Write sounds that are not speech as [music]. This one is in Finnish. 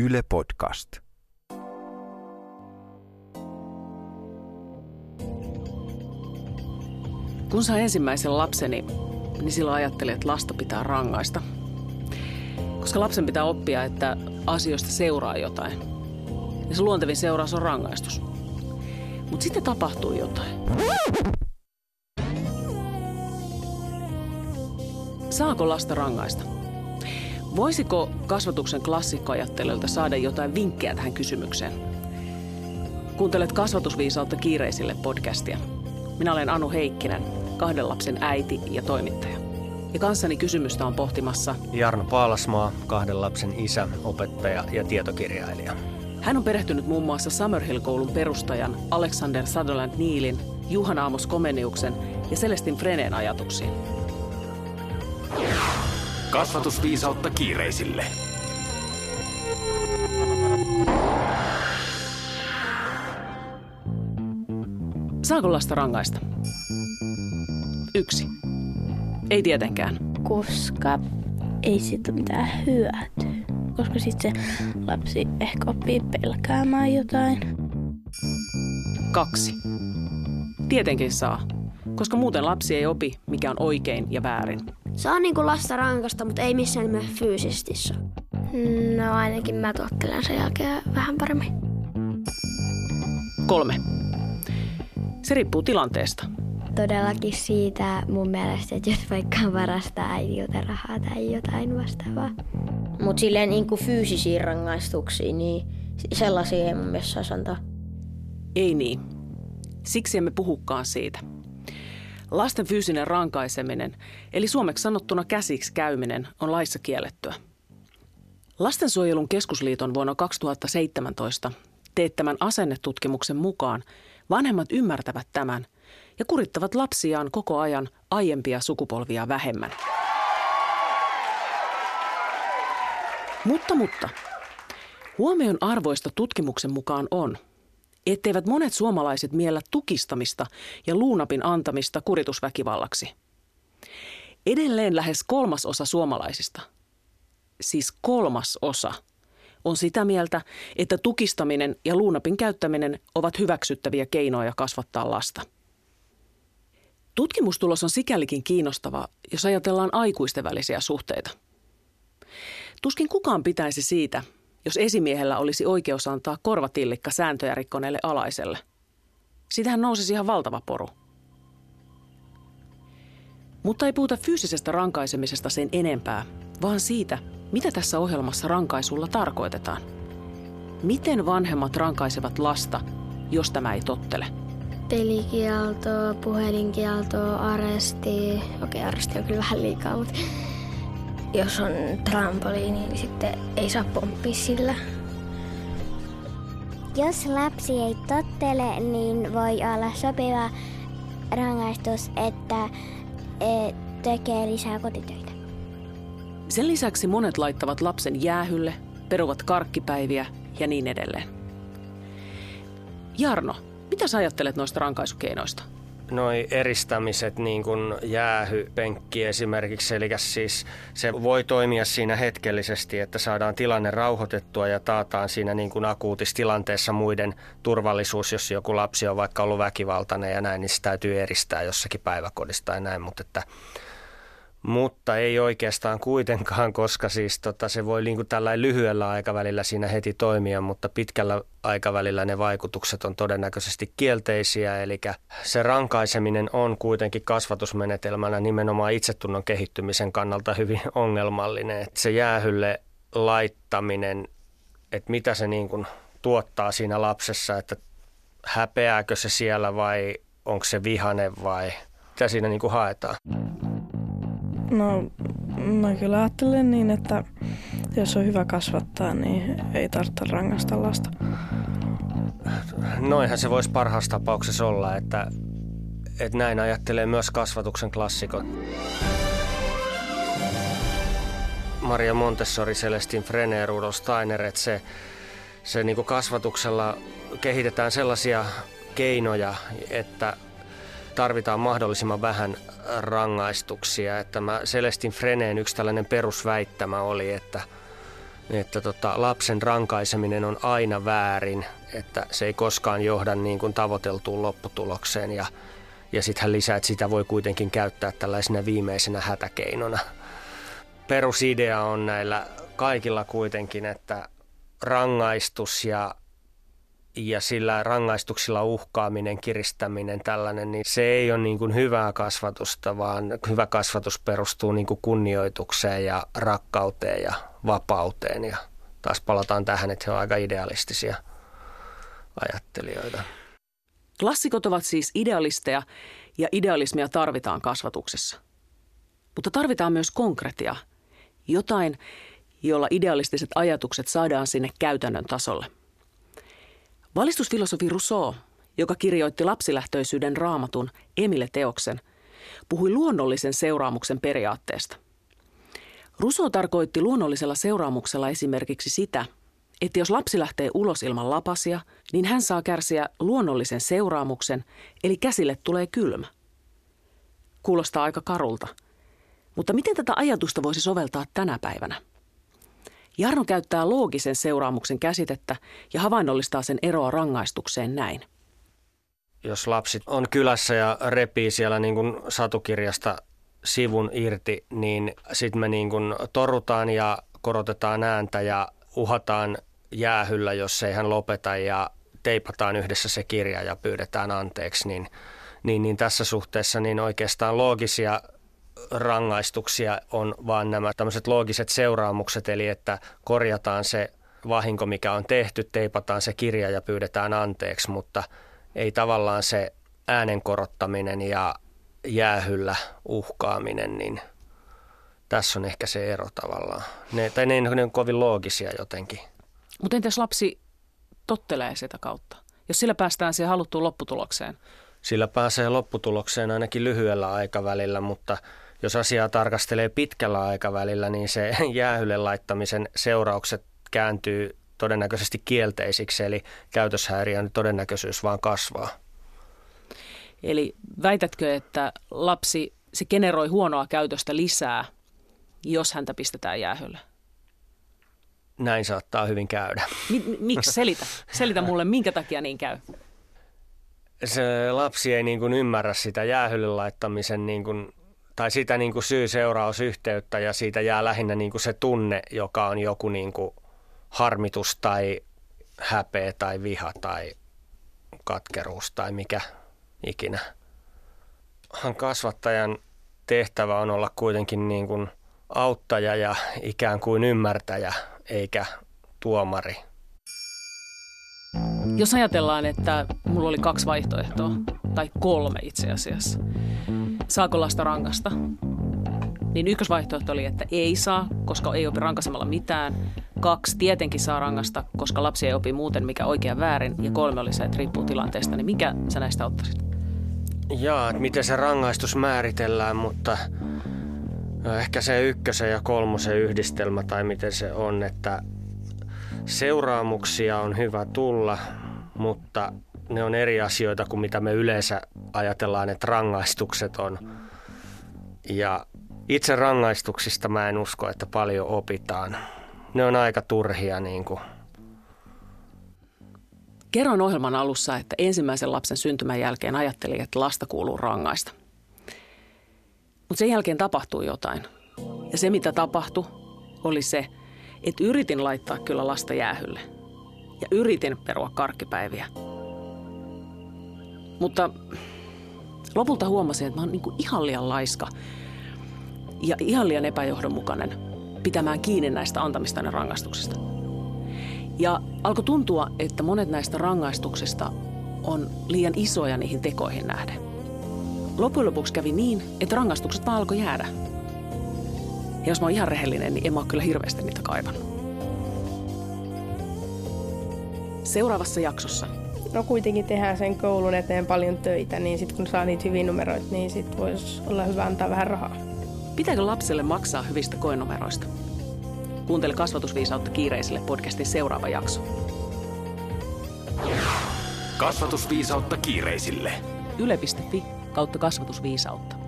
Yle Podcast. Kun sain ensimmäisen lapseni, niin silloin ajattelin, että lasta pitää rangaista. Koska lapsen pitää oppia, että asioista seuraa jotain. Ja se luontevin seuraus on rangaistus. Mutta sitten tapahtuu jotain. Saako lasta rangaista? Voisiko kasvatuksen klassikkoajattelijoilta saada jotain vinkkejä tähän kysymykseen? Kuuntelet kasvatusviisautta kiireisille podcastia. Minä olen Anu Heikkinen, kahden lapsen äiti ja toimittaja. Ja kanssani kysymystä on pohtimassa Jarno Paalasmaa, kahden lapsen isä, opettaja ja tietokirjailija. Hän on perehtynyt muun muassa Summerhill-koulun perustajan Alexander Sutherland Neilin, Juhan Aamos Komeniuksen ja Celestin Freneen ajatuksiin. Kasvatusviisautta kiireisille. Saako lasta rangaista? Yksi. Ei tietenkään. koska ei siitä ole mitään hyötyä. Koska sitten se lapsi ehkä oppii pelkäämään jotain. Kaksi. Tietenkin saa, koska muuten lapsi ei opi, mikä on oikein ja väärin. Saa niinku lasta rankasta, mutta ei missään nimessä fyysisesti saa. No ainakin mä tottelen sen jälkeen vähän paremmin. Kolme. Se riippuu tilanteesta. todellakin siitä mun mielestä, että jos vaikka varastaa äidiltä rahaa tai jotain vastaavaa. Mutta silleen niinku fyysisiin rangaistuksiin, niin sellaisia ei mun mielestä saisi antaa. Ei niin. Siksi emme puhukaan siitä. Lasten fyysinen rankaiseminen, eli suomeksi sanottuna käsiksi käyminen, on laissa kiellettyä. Lastensuojelun keskusliiton vuonna 2017 teettämän asennetutkimuksen mukaan vanhemmat ymmärtävät tämän ja kurittavat lapsiaan koko ajan aiempia sukupolvia vähemmän. Mutta, mutta, huomion arvoista tutkimuksen mukaan on, etteivät monet suomalaiset miellä tukistamista ja luunapin antamista kuritusväkivallaksi. Edelleen lähes kolmas osa suomalaisista, siis kolmas osa, on sitä mieltä, että tukistaminen ja luunapin käyttäminen ovat hyväksyttäviä keinoja kasvattaa lasta. Tutkimustulos on sikälikin kiinnostava, jos ajatellaan aikuisten välisiä suhteita. Tuskin kukaan pitäisi siitä, jos esimiehellä olisi oikeus antaa korvatillikka sääntöjä rikkoneelle alaiselle. Sitähän nousisi ihan valtava poru. Mutta ei puhuta fyysisestä rankaisemisesta sen enempää, vaan siitä, mitä tässä ohjelmassa rankaisulla tarkoitetaan. Miten vanhemmat rankaisevat lasta, jos tämä ei tottele? Pelikielto, puhelinkielto, aresti. Okei, aresti on kyllä vähän liikaa, mutta jos on trampoliini, niin sitten ei saa pomppia sillä. Jos lapsi ei tottele, niin voi olla sopiva rangaistus, että e, tekee lisää kotitöitä. Sen lisäksi monet laittavat lapsen jäähylle, peruvat karkkipäiviä ja niin edelleen. Jarno, mitä sä ajattelet noista rankaisukeinoista? Noi eristämiset, niin kuin jäähypenkki esimerkiksi, eli siis se voi toimia siinä hetkellisesti, että saadaan tilanne rauhoitettua ja taataan siinä niin kuin akuutissa tilanteessa muiden turvallisuus, jos joku lapsi on vaikka ollut väkivaltainen ja näin, niin se täytyy eristää jossakin päiväkodista tai näin, mutta että mutta ei oikeastaan kuitenkaan, koska siis tota, se voi niin tällä lyhyellä aikavälillä siinä heti toimia, mutta pitkällä aikavälillä ne vaikutukset on todennäköisesti kielteisiä. Eli se rankaiseminen on kuitenkin kasvatusmenetelmänä nimenomaan itsetunnon kehittymisen kannalta hyvin ongelmallinen. Et se jäähylle laittaminen, että mitä se niin kuin tuottaa siinä lapsessa, että häpeääkö se siellä vai onko se vihane vai mitä siinä niin kuin haetaan. No, mä kyllä ajattelen niin, että jos on hyvä kasvattaa, niin ei tarvitse rangaista lasta. Noinhan se voisi parhaassa tapauksessa olla, että, että näin ajattelee myös kasvatuksen klassikot. Maria Montessori, Celestin Frené, Rudolf Steiner, että se, se niin kasvatuksella kehitetään sellaisia keinoja, että tarvitaan mahdollisimman vähän rangaistuksia. Että mä Celestin Freneen yksi tällainen perusväittämä oli, että, että tota, lapsen rankaiseminen on aina väärin, että se ei koskaan johda niin kuin tavoiteltuun lopputulokseen ja, ja sitten hän lisää, että sitä voi kuitenkin käyttää tällaisena viimeisenä hätäkeinona. Perusidea on näillä kaikilla kuitenkin, että rangaistus ja ja sillä rangaistuksilla uhkaaminen, kiristäminen, tällainen, niin se ei ole niin kuin hyvää kasvatusta, vaan hyvä kasvatus perustuu niin kuin kunnioitukseen ja rakkauteen ja vapauteen. Ja taas palataan tähän, että he ovat aika idealistisia ajattelijoita. Klassikot ovat siis idealisteja ja idealismia tarvitaan kasvatuksessa. Mutta tarvitaan myös konkretia, jotain, jolla idealistiset ajatukset saadaan sinne käytännön tasolle – Valistusfilosofi Rousseau, joka kirjoitti lapsilähtöisyyden raamatun Emile-teoksen, puhui luonnollisen seuraamuksen periaatteesta. Rousseau tarkoitti luonnollisella seuraamuksella esimerkiksi sitä, että jos lapsi lähtee ulos ilman lapasia, niin hän saa kärsiä luonnollisen seuraamuksen, eli käsille tulee kylmä. Kuulostaa aika karulta. Mutta miten tätä ajatusta voisi soveltaa tänä päivänä? Jarno käyttää loogisen seuraamuksen käsitettä ja havainnollistaa sen eroa rangaistukseen näin. Jos lapsi on kylässä ja repii siellä niin kuin satukirjasta sivun irti, niin sitten me niin kuin torrutaan ja korotetaan ääntä ja uhataan jäähyllä, jos ei hän lopeta ja teipataan yhdessä se kirja ja pyydetään anteeksi, niin, niin, niin tässä suhteessa niin oikeastaan loogisia rangaistuksia on vaan nämä tämmöiset loogiset seuraamukset, eli että korjataan se vahinko, mikä on tehty, teipataan se kirja ja pyydetään anteeksi, mutta ei tavallaan se äänen korottaminen ja jäähyllä uhkaaminen, niin tässä on ehkä se ero tavallaan. Ne, tai ne, ne on kovin loogisia jotenkin. Mutta entäs lapsi tottelee sitä kautta? Jos sillä päästään siihen haluttuun lopputulokseen? Sillä pääsee lopputulokseen ainakin lyhyellä aikavälillä, mutta jos asiaa tarkastelee pitkällä aikavälillä, niin se [laughs] jäähylle laittamisen seuraukset kääntyy todennäköisesti kielteisiksi, eli käytöshäiriön todennäköisyys vaan kasvaa. Eli väitätkö, että lapsi se generoi huonoa käytöstä lisää, jos häntä pistetään jäähylle? Näin saattaa hyvin käydä. Mi- miksi? Selitä. Selitä mulle, minkä takia niin käy. Se lapsi ei niin kuin ymmärrä sitä jäähylle laittamisen niin kuin tai sitä niin kuin syy-seurausyhteyttä ja siitä jää lähinnä niin kuin se tunne, joka on joku niin kuin harmitus tai häpeä tai viha tai katkeruus tai mikä ikinä. Kasvattajan tehtävä on olla kuitenkin niin kuin auttaja ja ikään kuin ymmärtäjä eikä tuomari. Jos ajatellaan, että mulla oli kaksi vaihtoehtoa, tai kolme itse asiassa, saako lasta rangasta? Niin ykkösvaihtoehto oli, että ei saa, koska ei opi rankasemalla mitään. Kaksi, tietenkin saa rangasta, koska lapsi ei opi muuten mikä oikein väärin. Ja kolme oli se, että riippuu tilanteesta. Niin mikä sä näistä ottaisit? Jaa, että miten se rangaistus määritellään, mutta ehkä se ykkösen ja kolmosen yhdistelmä tai miten se on, että seuraamuksia on hyvä tulla, mutta ne on eri asioita kuin mitä me yleensä ajatellaan, että rangaistukset on. Ja itse rangaistuksista mä en usko, että paljon opitaan. Ne on aika turhia niin kuin. Kerroin ohjelman alussa, että ensimmäisen lapsen syntymän jälkeen ajattelin, että lasta kuuluu rangaista. Mutta sen jälkeen tapahtui jotain. Ja se, mitä tapahtui, oli se, että yritin laittaa kyllä lasta jäähylle. Ja yritin perua karkkipäiviä. Mutta lopulta huomasin, että mä oon niin ihan liian laiska ja ihan liian epäjohdonmukainen pitämään kiinni näistä antamista rangaistuksista. Ja alkoi tuntua, että monet näistä rangaistuksista on liian isoja niihin tekoihin nähden. Loppujen lopuksi kävi niin, että rangaistukset vaan alkoi jäädä. Ja jos mä oon ihan rehellinen, niin en mä kyllä hirveästi niitä kaivannut. Seuraavassa jaksossa – no kuitenkin tehdään sen koulun eteen paljon töitä, niin sitten kun saa niitä hyviä numeroita, niin sitten voisi olla hyvä antaa vähän rahaa. Pitääkö lapselle maksaa hyvistä koenumeroista? Kuuntele kasvatusviisautta kiireisille podcastin seuraava jakso. Kasvatusviisautta kiireisille. Yle.fi kautta kasvatusviisautta.